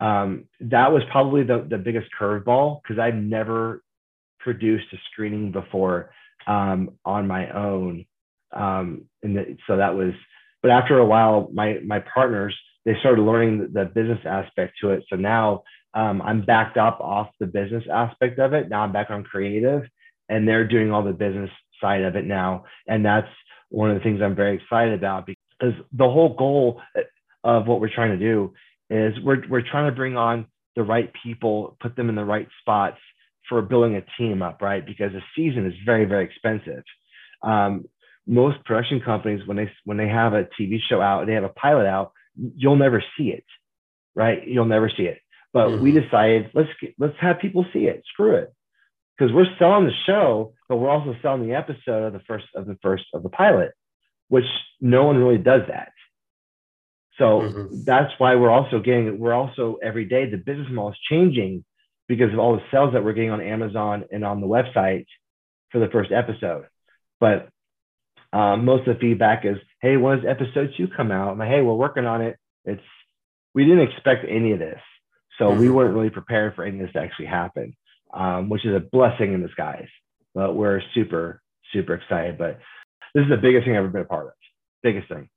that was probably the, the biggest curveball because I've never produced a screening before on my own. Um, and the, so that was, but after a while, my my partners they started learning the, business aspect to it. So now um, I'm backed up off the business aspect of it. Now I'm back on creative, and they're doing all the business side of it now, and that's one of the things I'm very excited about because the whole goal of what we're trying to do is we're we're trying to bring on the right people, put them in the right spots for building a team up, right? Because a season is very very expensive. Um, most production companies when they when they have a TV show out, they have a pilot out, you'll never see it, right? You'll never see it. But mm-hmm. we decided let's let's have people see it. Screw it, because we're selling the show, but we're also selling the episode of the first of the first of the pilot, which no one really does that. So mm-hmm. that's why we're also getting, we're also every day, the business model is changing because of all the sales that we're getting on Amazon and on the website for the first episode. But um, most of the feedback is, hey, when does episode two come out? I'm like, hey, we're working on it. It's, we didn't expect any of this. So mm-hmm. we weren't really prepared for any of this to actually happen, um, which is a blessing in disguise. But we're super, super excited. But this is the biggest thing I've ever been a part of. Biggest thing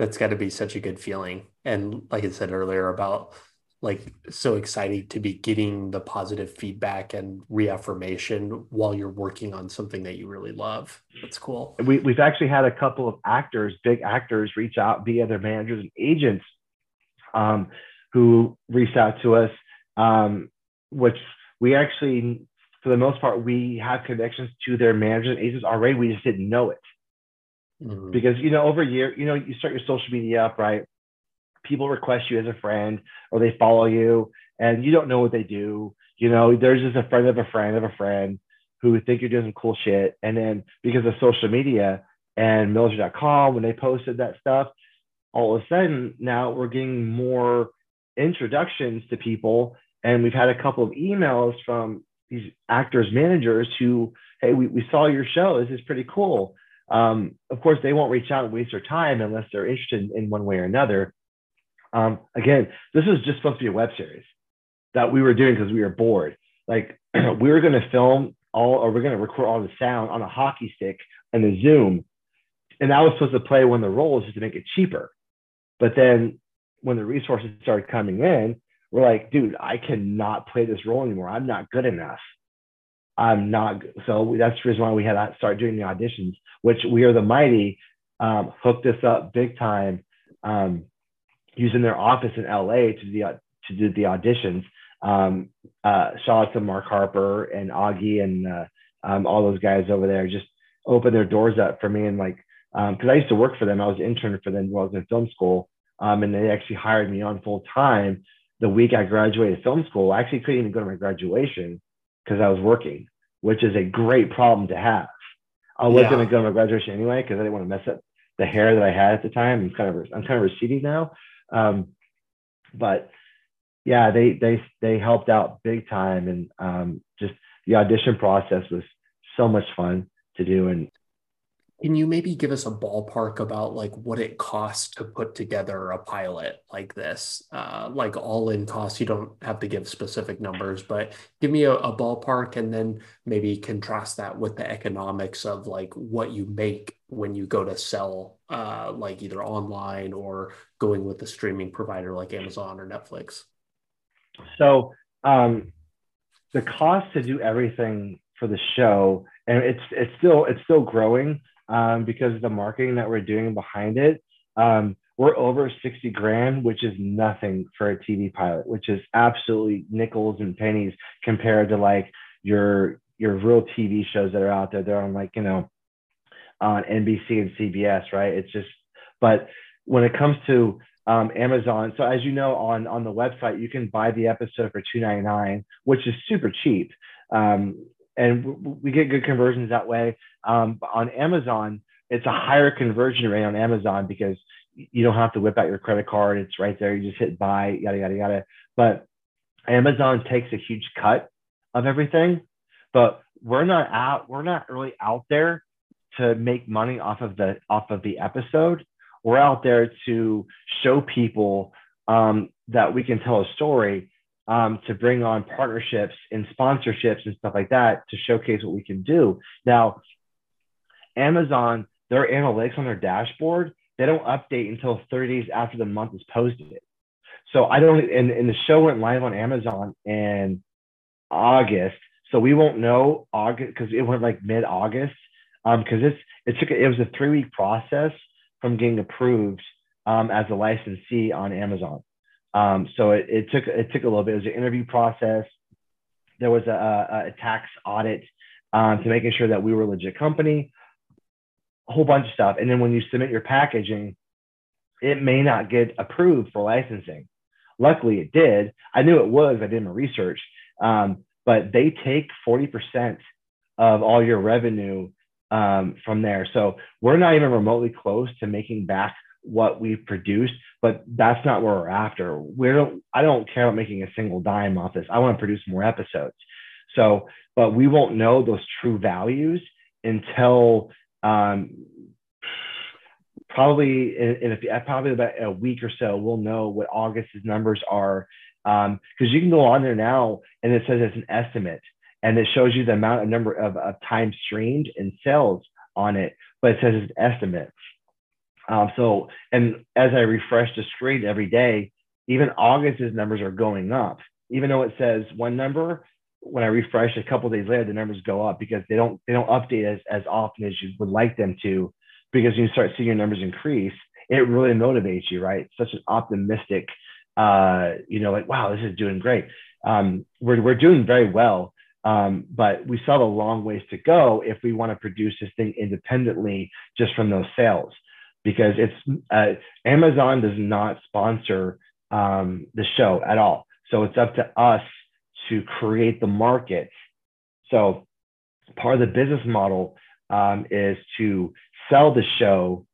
that's got to be such a good feeling and like i said earlier about like so excited to be getting the positive feedback and reaffirmation while you're working on something that you really love that's cool we, we've actually had a couple of actors big actors reach out via their managers and agents um, who reached out to us um, which we actually for the most part we have connections to their managers and agents already we just didn't know it Mm-hmm. Because you know, over a year, you know, you start your social media up, right? People request you as a friend or they follow you and you don't know what they do. You know, there's just a friend of a friend of a friend who think you're doing some cool shit. And then because of social media and military.com, when they posted that stuff, all of a sudden now we're getting more introductions to people. And we've had a couple of emails from these actors, managers who, hey, we, we saw your show. This is pretty cool. Um, of course, they won't reach out and waste their time unless they're interested in one way or another. Um, again, this was just supposed to be a web series that we were doing because we were bored. Like <clears throat> we were going to film all, or we're going to record all the sound on a hockey stick and a Zoom, and that was supposed to play when the rolls just to make it cheaper. But then when the resources started coming in, we're like, dude, I cannot play this role anymore. I'm not good enough. I'm not. So that's the reason why we had to start doing the auditions, which We Are the Mighty um, hooked us up big time um, using their office in LA to do the, to do the auditions. Um, uh, shout out to Mark Harper and Augie and uh, um, all those guys over there. Just opened their doors up for me and like because um, I used to work for them. I was an intern for them while I was in film school, um, and they actually hired me on full time the week I graduated film school. I actually couldn't even go to my graduation because I was working, which is a great problem to have. I was yeah. going to go to my graduation anyway because I didn't want to mess up the hair that I had at the time. I'm kind of I'm kind of receding now, um, but yeah, they they they helped out big time, and um, just the audition process was so much fun to do, and can you maybe give us a ballpark about like what it costs to put together a pilot like this? Uh, like all in costs, you don't have to give specific numbers, but give me a, a, ballpark and then maybe contrast that with the economics of like what you make when you go to sell, uh, like either online or going with a streaming provider like Amazon or Netflix. So um, the cost to do everything for the show, and it's it's still it's still growing um, because the marketing that we're doing behind it. Um, we're over 60 grand, which is nothing for a TV pilot, which is absolutely nickels and pennies compared to like your your real TV shows that are out there. They're on like, you know, on NBC and CBS, right? It's just, but when it comes to um, Amazon, so as you know, on on the website, you can buy the episode for 2.99, which is super cheap. Um, and we get good conversions that way. Um, on Amazon, it's a higher conversion rate on Amazon because you don't have to whip out your credit card. It's right there. You just hit buy, yada, yada, yada. But Amazon takes a huge cut of everything, but we're not out, we're not really out there to make money off of the off of the episode. We're out there to show people um, that we can tell a story um, to bring on partnerships and sponsorships and stuff like that to showcase what we can do. Now, Amazon, their analytics on their dashboard, they don't update until 30 days after the month is posted. So I don't, and, and the show went live on Amazon in August. So we won't know August because it went like mid August. Um, because it's it took it was a three week process from getting approved um, as a licensee on Amazon. Um, so it, it took it took a little bit. It was an interview process. There was a, a tax audit um, to making sure that we were a legit company. A whole bunch of stuff, and then when you submit your packaging, it may not get approved for licensing. Luckily, it did. I knew it was. I did my research, um, but they take forty percent of all your revenue um, from there. So we're not even remotely close to making back what we've produced, but that's not where we're after. We don't, I don't care about making a single dime off this. I want to produce more episodes. So, but we won't know those true values until um, probably in, in a, probably about a week or so. We'll know what August's numbers are because um, you can go on there now and it says it's an estimate and it shows you the amount of number of, of time streamed and sales on it, but it says it's estimate. Um, so, and as I refresh the screen every day, even August's numbers are going up. Even though it says one number, when I refresh a couple days later, the numbers go up because they don't they don't update as, as often as you would like them to. Because you start seeing your numbers increase, it really motivates you, right? Such an optimistic, uh, you know, like wow, this is doing great. Um, we're we're doing very well, um, but we still have a long ways to go if we want to produce this thing independently just from those sales because it's uh, Amazon does not sponsor um, the show at all. So it's up to us to create the market. So part of the business model um, is to sell the show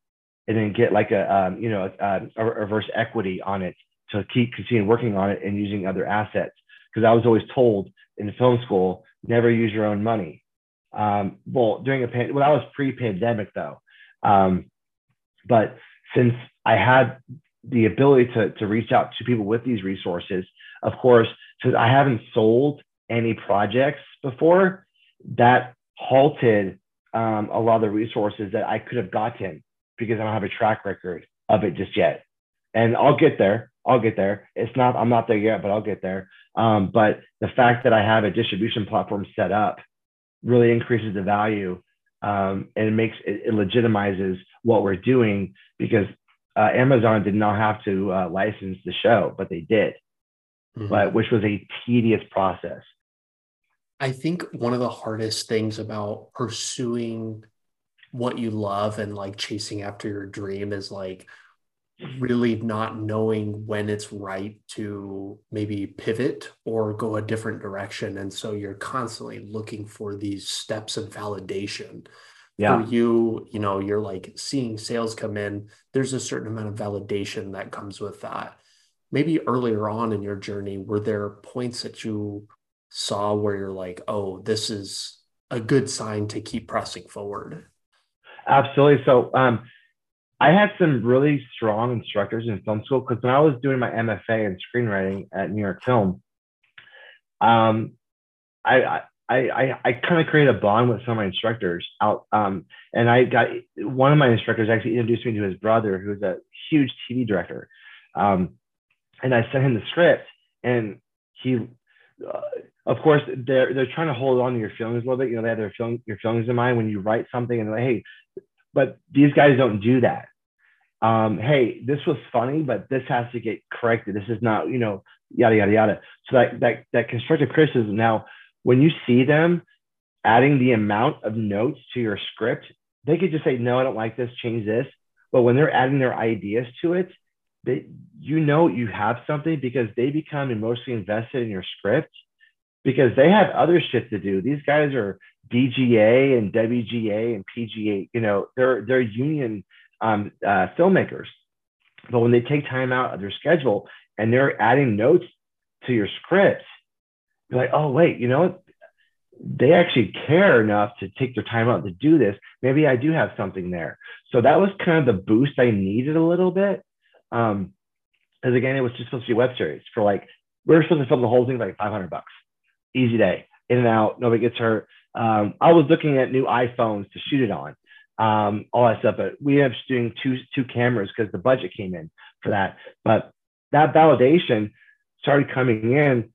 and then get like a um, you know a, a, reverse equity on it to keep continue working on it and using other assets. Because I was always told in film school, never use your own money. Um, well, during a pan- well, that was pre-pandemic though. Um, but since I had the ability to, to reach out to people with these resources, of course, since I haven't sold any projects before, that halted um, a lot of the resources that I could have gotten because I don't have a track record of it just yet. And I'll get there. I'll get there. It's not, I'm not there yet, but I'll get there. Um, but the fact that I have a distribution platform set up really increases the value um, and it makes it, it, legitimizes what we're doing because uh, Amazon did not have to uh, license the show, but they did, mm-hmm. but which was a tedious process. I think one of the hardest things about pursuing what you love and like chasing after your dream is like really not knowing when it's right to maybe pivot or go a different direction. And so you're constantly looking for these steps of validation. Yeah. For you, you know, you're like seeing sales come in, there's a certain amount of validation that comes with that. Maybe earlier on in your journey, were there points that you saw where you're like, oh, this is a good sign to keep pressing forward? Absolutely. So, um, I had some really strong instructors in film school because when I was doing my MFA in screenwriting at New York Film, um, I I I, I kind of created a bond with some of my instructors out, um, and I got one of my instructors actually introduced me to his brother, who's a huge TV director, um, and I sent him the script, and he. Uh, of course, they're they're trying to hold on to your feelings a little bit. You know, they have their feeling, your feelings in mind when you write something, and like, hey, but these guys don't do that. Um, hey, this was funny, but this has to get corrected. This is not, you know, yada yada yada. So that that that constructive criticism. Now, when you see them adding the amount of notes to your script, they could just say, "No, I don't like this. Change this." But when they're adding their ideas to it, they you know you have something because they become emotionally invested in your script because they have other shit to do. These guys are DGA and WGA and PGA, you know, they're they're union um, uh, filmmakers. But when they take time out of their schedule and they're adding notes to your script, you're like, oh wait, you know, they actually care enough to take their time out to do this. Maybe I do have something there. So that was kind of the boost I needed a little bit. Um, Because again, it was just supposed to be a web series for like we were supposed to film the whole thing for like 500 bucks, easy day, in and out, nobody gets hurt. Um, I was looking at new iPhones to shoot it on, um, all that stuff. But we ended up doing two two cameras because the budget came in for that. But that validation started coming in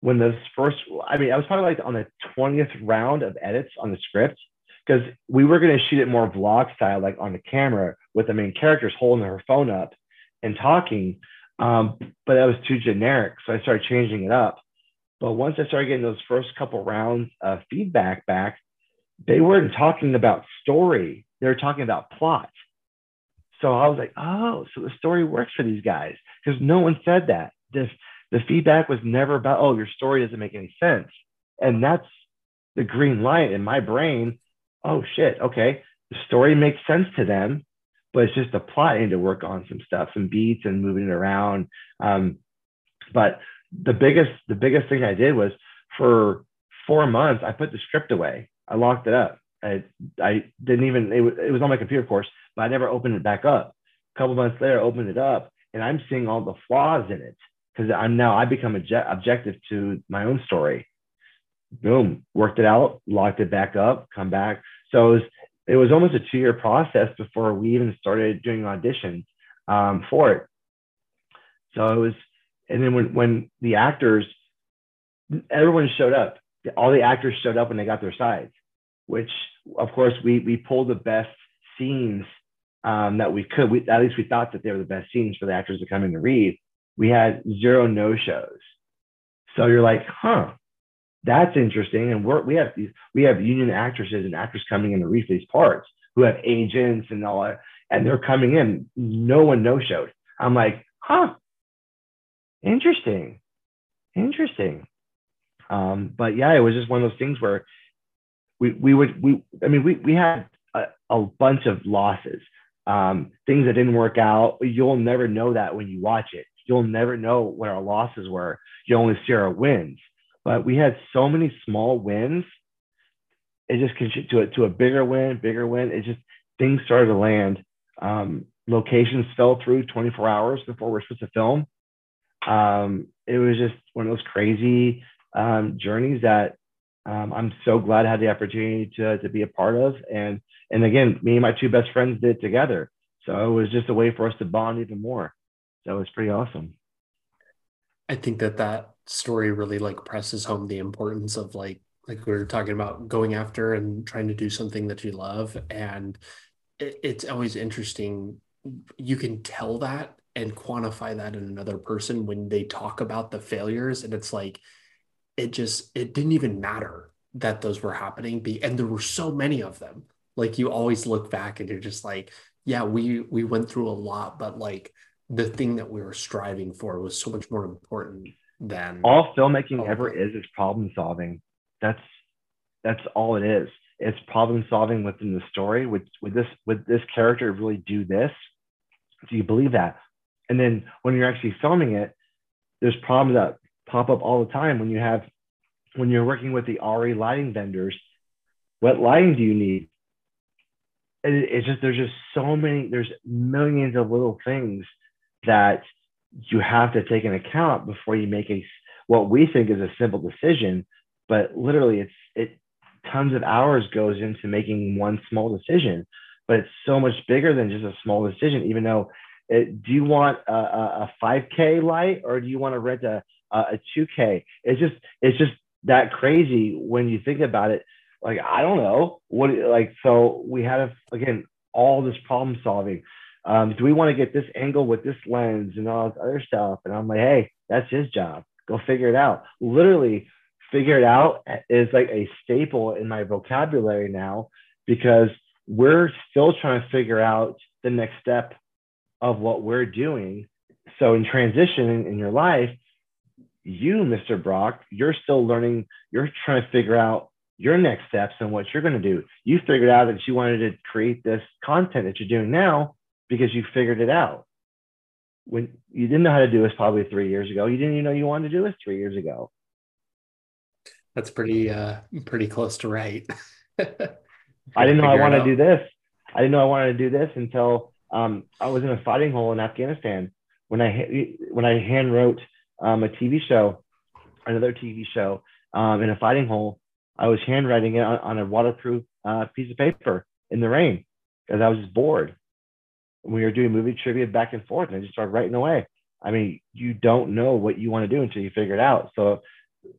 when the first. I mean, I was probably like on the twentieth round of edits on the script because we were going to shoot it more vlog style, like on the camera with the main characters holding her phone up and talking. Um, but that was too generic, so I started changing it up. But once I started getting those first couple rounds of feedback back, they weren't talking about story; they were talking about plot. So I was like, oh, so the story works for these guys because no one said that. The, the feedback was never about, oh, your story doesn't make any sense. And that's the green light in my brain. Oh, shit. Okay. The story makes sense to them, but it's just the plot. I need to work on some stuff, some beats and moving it around. Um, but the biggest, the biggest thing I did was for four months, I put the script away. I locked it up. I, I didn't even, it was, it was on my computer, of course, but I never opened it back up. A couple months later, I opened it up and I'm seeing all the flaws in it because I'm now, I become obje- objective to my own story. Boom, worked it out, locked it back up, come back. So it was, it was almost a two year process before we even started doing auditions um, for it. So it was, and then when, when the actors, everyone showed up, all the actors showed up when they got their sides, which of course we, we pulled the best scenes um, that we could. We, at least we thought that they were the best scenes for the actors to come in to read. We had zero no shows. So you're like, huh, that's interesting. And we're, we have these, we have union actresses and actors coming in to read these parts who have agents and all that, and they're coming in. No one no showed. I'm like, huh, interesting, interesting. Um, but yeah, it was just one of those things where we we would we I mean we we had a, a bunch of losses, um, things that didn't work out. You'll never know that when you watch it. You'll never know what our losses were. You only see our wins. But we had so many small wins. It just contributed to a, to a bigger win, bigger win. It just things started to land. Um, locations fell through 24 hours before we're supposed to film. Um, it was just one of those crazy um, journeys that um, I'm so glad I had the opportunity to, to be a part of. And, and again, me and my two best friends did it together. So it was just a way for us to bond even more. So it was pretty awesome. I think that that story really like presses home the importance of like, like we were talking about going after and trying to do something that you love. And it, it's always interesting. You can tell that and quantify that in another person when they talk about the failures. And it's like, it just it didn't even matter that those were happening. And there were so many of them. Like you always look back and you're just like yeah we we went through a lot but like the thing that we were striving for was so much more important than all filmmaking ever is is problem solving. That's that's all it is. It's problem solving within the story. Would would this would this character really do this? Do you believe that and then when you're actually filming it there's problems that pop up all the time when you have when you're working with the RE lighting vendors. What lighting do you need? It, it's just there's just so many there's millions of little things that you have to take into account before you make a what we think is a simple decision, but literally it's it tons of hours goes into making one small decision, but it's so much bigger than just a small decision. Even though, it, do you want a, a, 5K light or do you want to rent a uh, a 2K. It's just it's just that crazy when you think about it. Like I don't know what like so we had again all this problem solving. Um, do we want to get this angle with this lens and all this other stuff? And I'm like, hey, that's his job. Go figure it out. Literally, figure it out is like a staple in my vocabulary now because we're still trying to figure out the next step of what we're doing. So in transition in your life, you, Mr. Brock, you're still learning, you're trying to figure out your next steps and what you're going to do. You figured out that you wanted to create this content that you're doing now because you figured it out. When you didn't know how to do this probably three years ago, you didn't even know you wanted to do this three years ago. That's pretty uh pretty close to right. <laughs> I didn't know I wanted to do this. I didn't know I wanted to do this until um, I was in a fighting hole in Afghanistan when I when I hand wrote um, a TV show, another TV show um, in a fighting hole, I was handwriting it on, on a waterproof uh, piece of paper in the rain because I was just bored. We were doing movie trivia back and forth, and I just started writing away. I mean, you don't know what you want to do until you figure it out. So,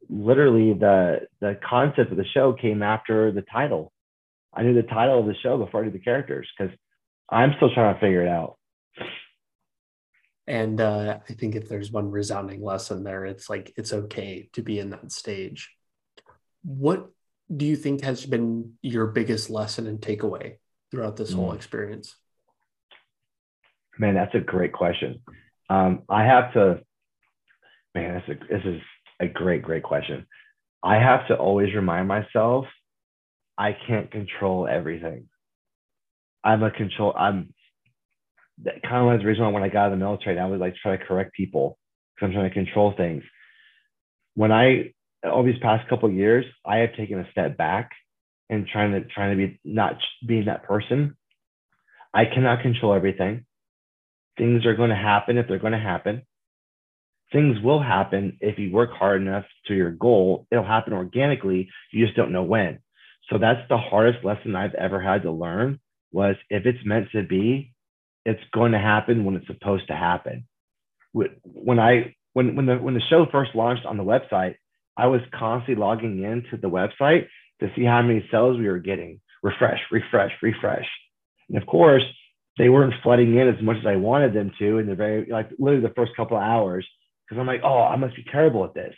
literally, the the concept of the show came after the title. I knew the title of the show before I knew the characters because I'm still trying to figure it out. And uh, I think if there's one resounding lesson there, it's like it's okay to be in that stage. What do you think has been your biggest lesson and takeaway throughout this mm. whole experience? Man, that's a great question. Um, I have to, man, a, this is a great, great question. I have to always remind myself I can't control everything. I'm a control, I'm that kind of was the reason why when I got out of the military, I was like try to correct people because I'm trying to control things. When I, all these past couple years, I have taken a step back and trying to, trying to be not being that person. I cannot control everything. Things are going to happen if they're going to happen. Things will happen if you work hard enough to your goal. It'll happen organically. You just don't know when. So that's the hardest lesson I've ever had to learn was if it's meant to be, it's going to happen when it's supposed to happen. When I when when the when the show first launched on the website, I was constantly logging into the website to see how many sales we were getting. Refresh, refresh, refresh. And of course, they weren't flooding in as much as I wanted them to in the very like literally the first couple of hours because I'm like, oh, I must be terrible at this.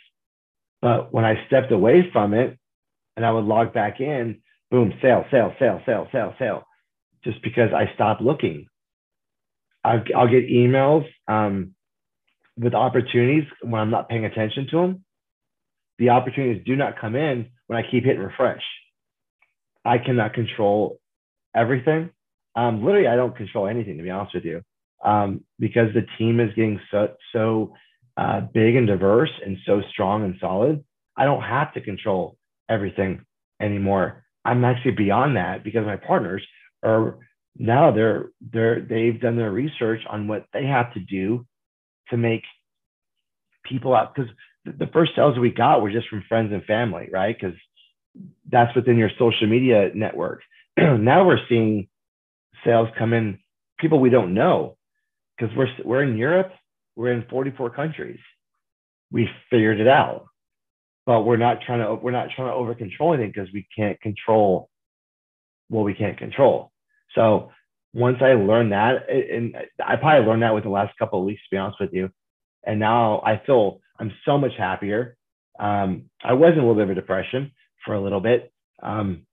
But when I stepped away from it and I would log back in, boom, sale, sale, sale, sale, sale, sale, just because I stopped looking. I'll, I'll get emails um, with opportunities when I'm not paying attention to them. The opportunities do not come in when I keep hitting refresh. I cannot control everything um, literally, I don't control anything to be honest with you, um, because the team is getting so so uh, big and diverse and so strong and solid. I don't have to control everything anymore. I'm actually beyond that because my partners are now they're they're they've done their research on what they have to do to make people out because the first sales we got were just from friends and family, right? Because that's within your social media network. <clears throat> now we're seeing sales come in people we don't know because we're we're in Europe, we're in 44 countries. We figured it out, but we're not trying to we're not trying to over control anything because we can't control what we can't control. So once I learned that, and I probably learned that with the last couple of weeks, to be honest with you, and now I feel I'm so much happier. Um, I was in a little bit of a depression for a little bit um,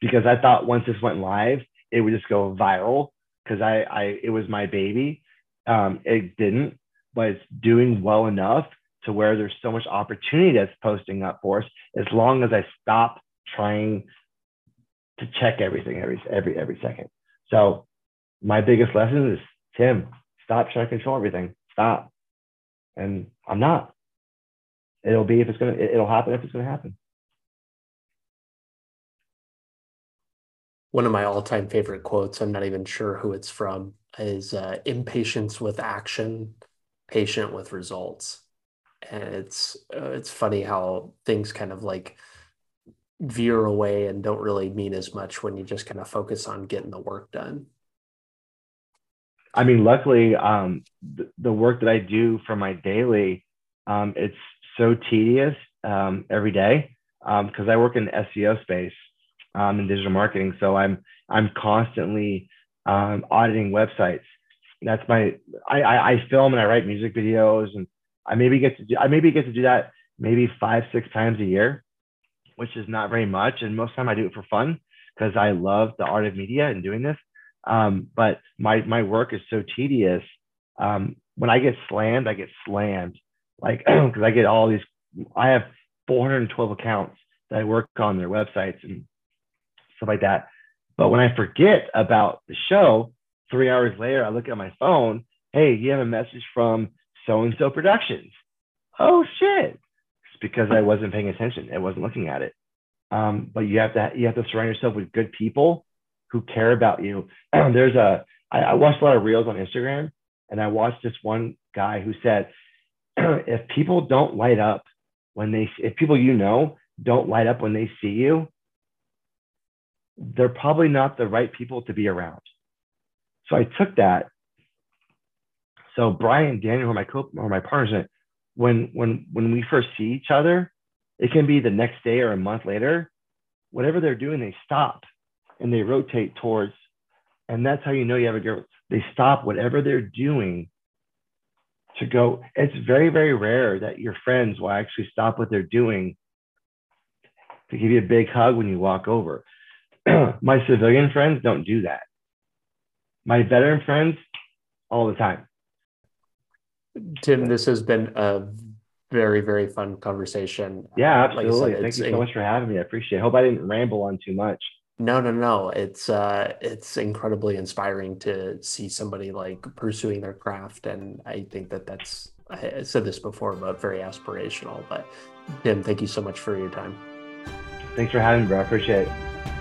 because I thought once this went live, it would just go viral because I, I it was my baby. Um, it didn't, but it's doing well enough to where there's so much opportunity that's posting up for us as long as I stop trying to check everything every every every second. So my biggest lesson is Tim, stop trying to control everything. Stop. And I'm not. It'll be if it's gonna it'll happen if it's gonna happen. one of my all-time favorite quotes i'm not even sure who it's from is uh, impatience with action patient with results and it's uh, it's funny how things kind of like veer away and don't really mean as much when you just kind of focus on getting the work done i mean luckily um, the, the work that i do for my daily um, it's so tedious um, every day because um, i work in the seo space um, in digital marketing. So I'm I'm constantly um, auditing websites. That's my I, I, I film and I write music videos and I maybe get to do I maybe get to do that maybe five six times a year, which is not very much. And most of the time I do it for fun because I love the art of media and doing this. Um, but my my work is so tedious. Um, when I get slammed, I get slammed like <clears throat> because I get all these. I have 412 accounts that I work on their websites and stuff like that. But when I forget about the show, three hours later, I look at my phone. Hey, you have a message from so and so Productions. Oh shit! Because I wasn't paying attention. I wasn't looking at it. Um, but you have to you have to surround yourself with good people who care about you. <clears throat> There's a I, I watched a lot of reels on Instagram, and I watched this one guy who said, <clears throat> if people don't light up when they, if people you know don't light up when they see you, they're probably not the right people to be around. So I took that. So Brian Daniel are my co or my partners. When when when we first see each other, it can be the next day or a month later. Whatever they're doing, they stop and they rotate towards, and that's how you know you have a girl. They stop whatever they're doing to go. It's very very rare that your friends will actually stop what they're doing to give you a big hug when you walk over. <clears throat> my civilian friends don't do that. My veteran friends, all the time. Tim, this has been a very, very fun conversation. Yeah, absolutely. Like said, Thank you so much for having me. I appreciate it. Hope I didn't ramble on too much. No, no, no. It's uh it's incredibly inspiring to see somebody like pursuing their craft. And I think that that's I said this before, but very aspirational. But Tim, thank you so much for your time. Thanks for having me, bro. I appreciate it.